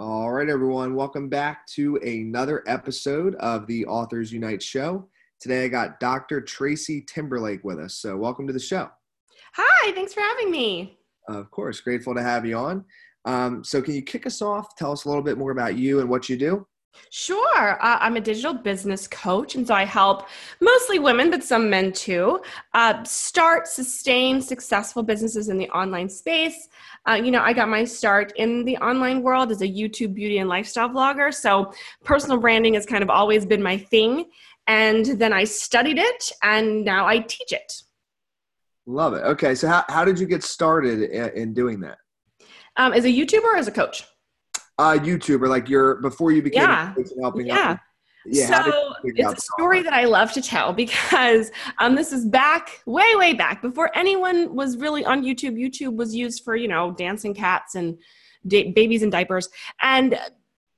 All right, everyone, welcome back to another episode of the Authors Unite show. Today I got Dr. Tracy Timberlake with us. So, welcome to the show. Hi, thanks for having me. Of course, grateful to have you on. Um, so, can you kick us off? Tell us a little bit more about you and what you do. Sure. Uh, I'm a digital business coach, and so I help mostly women, but some men too, uh, start, sustain successful businesses in the online space. Uh, you know, I got my start in the online world as a YouTube beauty and lifestyle vlogger. So personal branding has kind of always been my thing. And then I studied it, and now I teach it. Love it. Okay. So, how, how did you get started in, in doing that? Um, as a YouTuber or as a coach? Uh YouTuber, like your before you became yeah. helping yeah. out. Yeah, so it's a story that I love to tell because um, this is back, way, way back before anyone was really on YouTube. YouTube was used for, you know, dancing cats and da- babies in diapers. And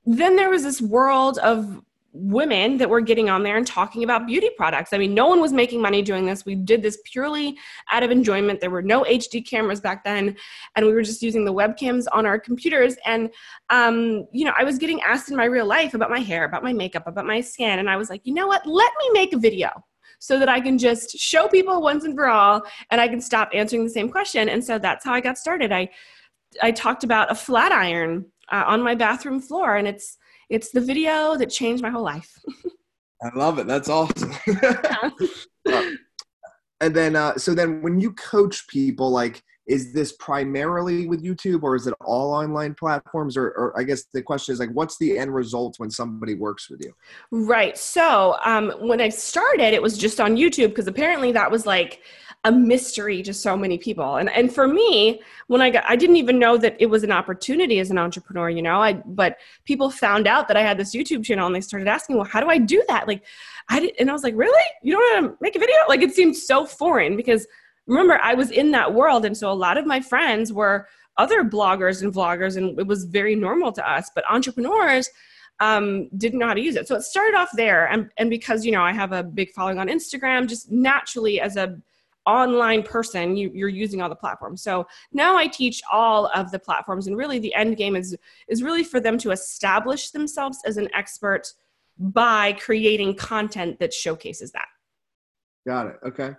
then there was this world of women that were getting on there and talking about beauty products. I mean, no one was making money doing this. We did this purely out of enjoyment. There were no HD cameras back then, and we were just using the webcams on our computers. And, um, you know, I was getting asked in my real life about my hair, about my makeup, about my skin. And I was like, you know what? Let me make a video so that I can just show people once and for all and I can stop answering the same question. And so that's how I got started. I, I talked about a flat iron uh, on my bathroom floor, and it's, it's the video that changed my whole life. I love it. That's awesome. and then, uh, so then when you coach people, like, is this primarily with YouTube or is it all online platforms? Or, or, I guess the question is like, what's the end result when somebody works with you? Right. So um, when I started, it was just on YouTube because apparently that was like a mystery to so many people. And and for me, when I got I didn't even know that it was an opportunity as an entrepreneur, you know. I but people found out that I had this YouTube channel and they started asking, "Well, how do I do that?" Like I did, and I was like, "Really? You don't want to make a video?" Like it seemed so foreign because remember, I was in that world and so a lot of my friends were other bloggers and vloggers and it was very normal to us, but entrepreneurs um, didn't know how to use it. So it started off there. And, and because, you know, I have a big following on Instagram, just naturally as a online person you, you're using all the platforms. So now i teach all of the platforms and really the end game is is really for them to establish themselves as an expert by creating content that showcases that. Got it. Okay.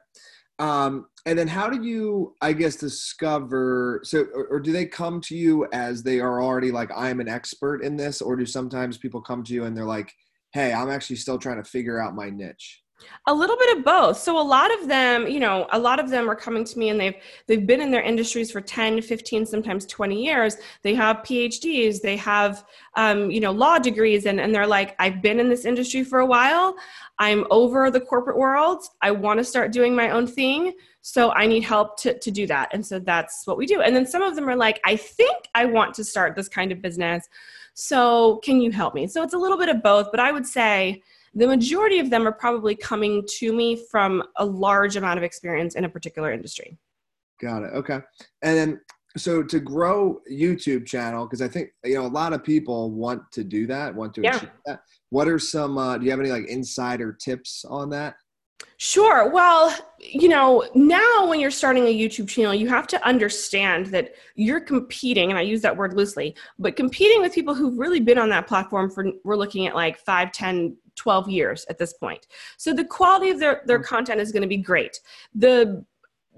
Um, and then how do you i guess discover so or, or, do they come to you as they are already like i'm an expert in this or do sometimes people come to you and they're like hey i'm actually still trying to figure out my niche a little bit of both. So a lot of them, you know, a lot of them are coming to me and they've they've been in their industries for 10, 15, sometimes 20 years. They have PhDs, they have um, you know, law degrees and and they're like I've been in this industry for a while. I'm over the corporate world. I want to start doing my own thing. So I need help to, to do that. And so that's what we do. And then some of them are like, I think I want to start this kind of business. So can you help me? So it's a little bit of both, but I would say the majority of them are probably coming to me from a large amount of experience in a particular industry. Got it. Okay. And then so to grow YouTube channel, because I think you know a lot of people want to do that, want to yeah. achieve that. What are some? Uh, do you have any like insider tips on that? Sure. Well, you know, now when you're starting a YouTube channel, you have to understand that you're competing, and I use that word loosely, but competing with people who've really been on that platform for, we're looking at like 5, 10, 12 years at this point. So the quality of their, their mm. content is going to be great. The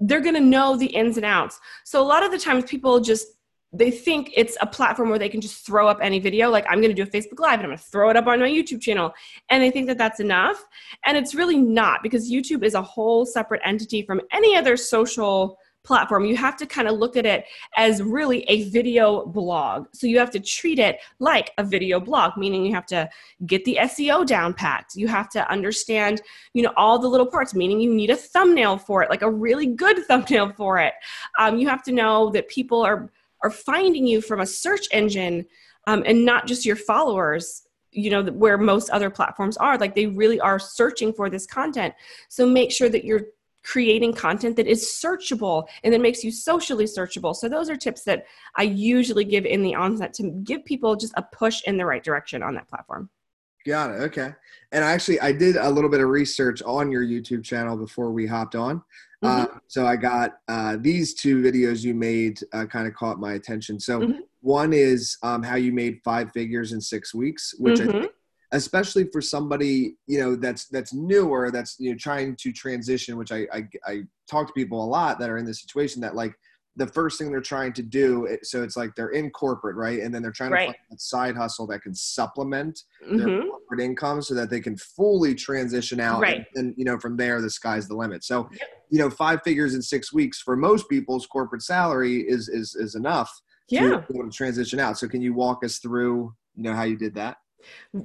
they're going to know the ins and outs. So a lot of the times people just they think it's a platform where they can just throw up any video like i'm going to do a facebook live and i'm going to throw it up on my youtube channel and they think that that's enough and it's really not because youtube is a whole separate entity from any other social platform. You have to kind of look at it as really a video blog. So you have to treat it like a video blog, meaning you have to get the SEO down packed. You have to understand, you know, all the little parts, meaning you need a thumbnail for it, like a really good thumbnail for it. Um, you have to know that people are are finding you from a search engine um, and not just your followers you know where most other platforms are like they really are searching for this content so make sure that you're creating content that is searchable and that makes you socially searchable. So those are tips that I usually give in the onset to give people just a push in the right direction on that platform. Got it. Okay. And actually, I did a little bit of research on your YouTube channel before we hopped on. Mm-hmm. Uh, so I got uh, these two videos you made uh, kind of caught my attention. So mm-hmm. One is um, how you made five figures in six weeks, which I Mhm. think, especially for somebody you know that's that's newer, that's you know trying to transition. Which I I, I talk to people a lot that are in this situation that like the first thing they're trying to do. So it's like they're in corporate, right, and then they're trying to find that side hustle that can supplement their Mhm. corporate income so that they can fully transition out Right. and, and you know from there the sky's the limit so Yep. you know five figures in six weeks for most people's corporate salary is is is enough Yeah. to be able to transition out so can you walk us through you know how you did that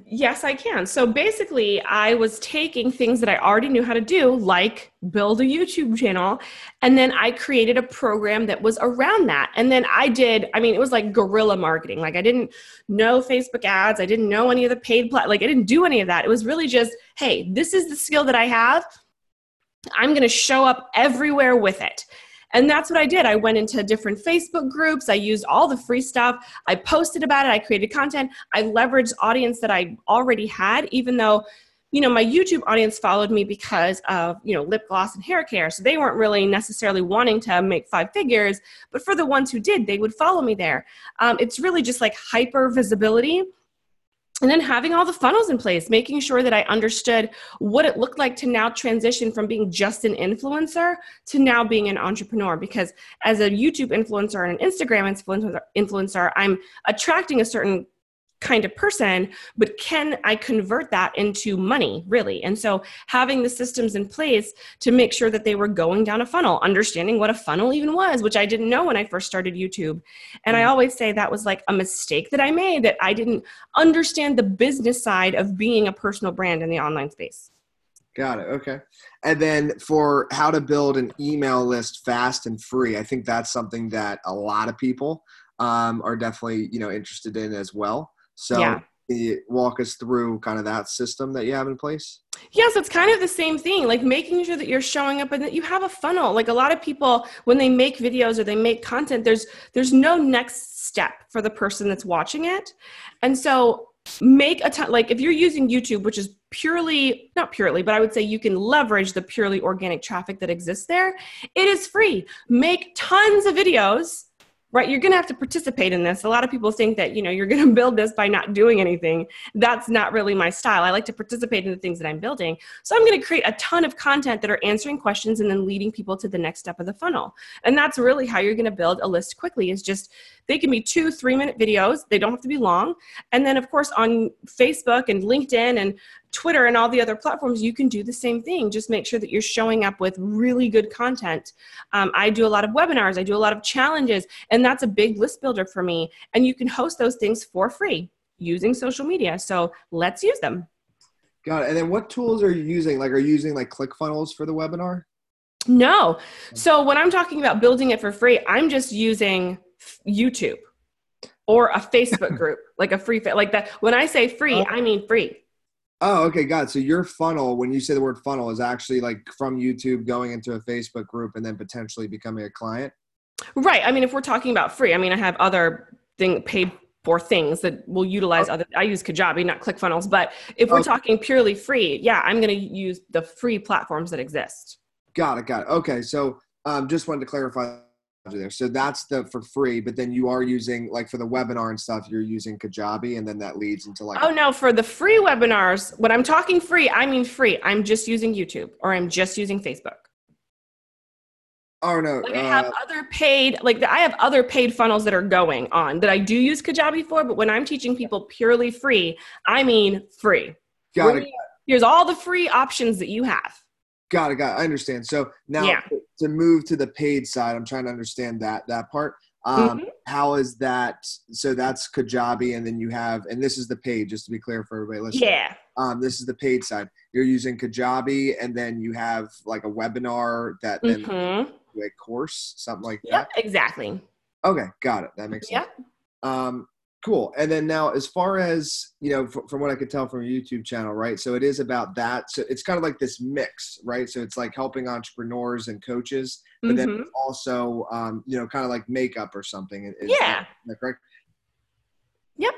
Yes, I can. So basically, I was taking things that I already knew how to do, like build a YouTube channel, and then I created a program that was around that. And then I did, I mean, it was like guerrilla marketing. Like I didn't know Facebook ads, I didn't know any of the paid plat, like I didn't do any of that. It was really just, hey, this is the skill that I have. I'm going to show up everywhere with it. And that's what I did. I went into different Facebook groups. I used all the free stuff. I posted about it. I created content. I leveraged audience that I already had, even though, you know, my YouTube audience followed me because of, you know, lip gloss and hair care. So they weren't really necessarily wanting to make five figures. But for the ones who did, they would follow me there. Um, it's really just like hyper visibility. And then having all the funnels in place, making sure that I understood what it looked like to now transition from being just an influencer to now being an entrepreneur. Because as a YouTube influencer and an Instagram influencer, I'm attracting a certain kind of person, but can I convert that into money, really? And so having the systems in place to make sure that they were going down a funnel, understanding what a funnel even was, which I didn't know when I first started YouTube. And I always say that was like a mistake that I made that I didn't understand the business side of being a personal brand in the online space. got it okay and then for how to build an email list fast and free i think that's something that a lot of people um, are definitely you know interested in as well so Yeah. walk us through kind of that system that you have in place Yes, it's kind of the same thing, like making sure that you're showing up and that you have a funnel. Like a lot of people when they make videos or they make content, there's there's no next step for the person that's watching it. And so make a ton like if you're using YouTube, which is purely not purely, but I would say you can leverage the purely organic traffic that exists there. It is free. Make tons of videos right? You're going to have to participate in this. A lot of people think that you know you're going to build this by not doing anything. That's not really my style. I like to participate in the things that i'm building. So i'm going to create a ton of content that are answering questions and then leading people to the next step of the funnel. And that's really how you're going to build a list quickly is just they can be two three minute videos. They don't have to be long. And then of course on facebook and linkedin and Twitter and all the other platforms, you can do the same thing. Just make sure that you're showing up with really good content. Um, I do a lot of webinars, I do a lot of challenges, and that's a big list builder for me. And you can host those things for free using social media. So let's use them. got it and then what tools are you using like are you using like clickfunnels for the webinar No. So when I'm talking about building it for free, I'm just using YouTube or a Facebook group, like a free, like that. When I say free, Oh. I mean free. Oh, okay, got it. So your funnel, when you say the word funnel, is actually like from YouTube going into a Facebook group and then potentially becoming a client. Right. I mean, if we're talking about free, I mean, I have other thing paid for things that will utilize other. I use Kajabi, not ClickFunnels. But if we're Oh. talking purely free, yeah, I'm going to use the free platforms that exist. Got it, got it. Okay, so um, just wanted to clarify there. So that's the for free, but then you are using like for the webinar and stuff, you're using Kajabi, and then that leads into like. Oh no, for the free webinars, when I'm talking free, I mean free. I'm just using YouTube or I'm just using Facebook. Oh no. Like I have uh, other paid, like I have other paid funnels that are going on that I do use Kajabi for. But when I'm teaching people purely free, I mean free. got it. Here's all the free options that you have. Got it. Got it. I understand. So now Yeah. to move to the paid side, I'm trying to understand that that part. Um, Mhm. How is that? So that's Kajabi, and then you have, and this is the paid, just to be clear for everybody listening. Yeah. Um, this is the paid side. You're using Kajabi, and then you have like a webinar that then hmm a course, something like Yep. that. Exactly. Okay, got it. That makes sense. Yep. Um, cool. And then now, as far as you know, f- from what I could tell from your YouTube channel, right? So it is about that. So it's kind of like this mix, right? So it's like helping entrepreneurs and coaches, but then Mhm. it's also, um, you know, kind of like makeup or something. Is Yeah. that, is that correct? Yep.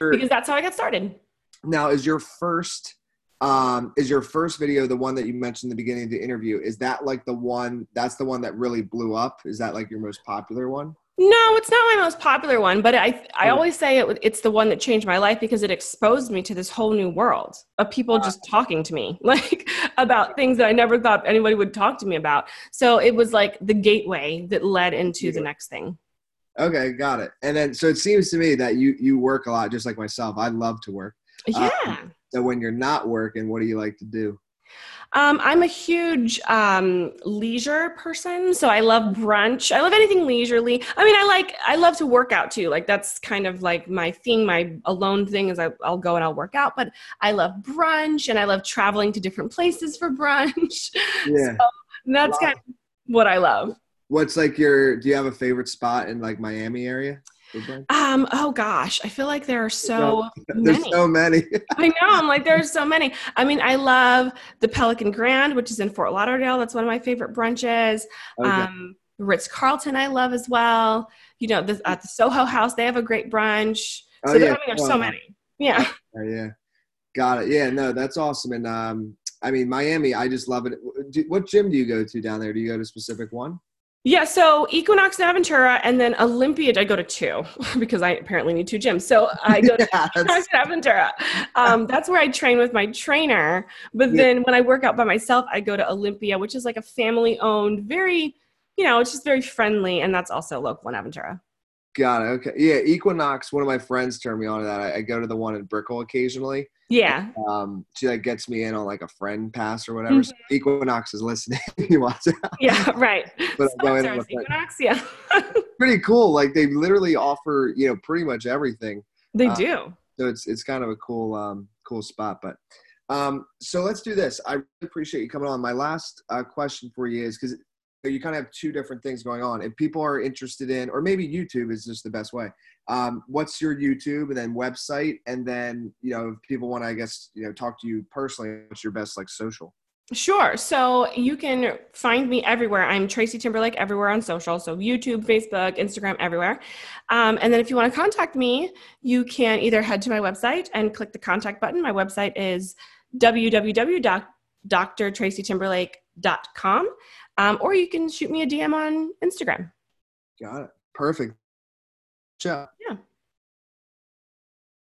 Because that's how I got started. Now, is your first um is your first video the one that you mentioned in the beginning of the interview is that like the one that's the one that really blew up is that like your most popular one No, it's not my most popular one, but I I always say it, it's the one that changed my life because it exposed me to this whole new world of people just talking to me like about things that I never thought anybody would talk to me about. So it was like the gateway that led into the next thing. Okay, got it. And then so it seems to me that you you work a lot just like myself. I love to work. Yeah. Um, so when you're not working, what do you like to do? Um, I'm a huge um, leisure person, so I love brunch. I love anything leisurely. I mean, I like I love to work out too. Like that's kind of like my thing. My alone thing is I, will go and I'll work out. But I love brunch, and I love traveling to different places for brunch. Yeah, so that's kind of what I love. What's like your? Do you have a favorite spot in like Miami area? Um, oh gosh, I feel like there are so there's many. so many. I know. I'm like, there's so many. I mean, I love the Pelican Grand, which is in Fort Lauderdale. That's one of my favorite brunches. Okay. Um, Ritz Carlton, I love as well. You know, the, at the Soho House, they have a great brunch. Oh, so yeah. I mean, there's so many. Yeah. Oh, yeah. Got it. Yeah. No, that's awesome. And um, I mean, Miami, I just love it. What gym do you go to down there? Do you go to a specific one? Yeah, so Equinox and Aventura, and then Olympia. I go to two because I apparently need two gyms. So I go to yeah, Equinox and Aventura. Um, that's where I train with my trainer. But yeah. then when I work out by myself, I go to Olympia, which is like a family-owned, very, you know, it's just very friendly, and that's also local in Aventura. Got it. Okay. Yeah, Equinox. One of my friends turned me on to that. I, I go to the one in Brickell occasionally. Yeah. Um, she like gets me in on like a friend pass or whatever. Mm-hmm. So Equinox is listening. he wants it. Yeah, right. But I'm going in Equinox, yeah. pretty cool. Like they literally offer, you know, pretty much everything. They uh, do. So it's it's kind of a cool um cool spot. But um so let's do this. I really appreciate you coming on. My last uh, question for you is because you kind of have two different things going on. If people are interested in, or maybe YouTube is just the best way. Um, what's your YouTube and then website, and then you know if people want to, I guess you know, talk to you personally. What's your best like social? Sure. So you can find me everywhere. I'm Tracy Timberlake everywhere on social. So YouTube, Facebook, Instagram, everywhere. Um, and then if you want to contact me, you can either head to my website and click the contact button. My website is www.drtracytimberlake.com um, or you can shoot me a DM on Instagram. Got it. Perfect. Ciao. Yeah.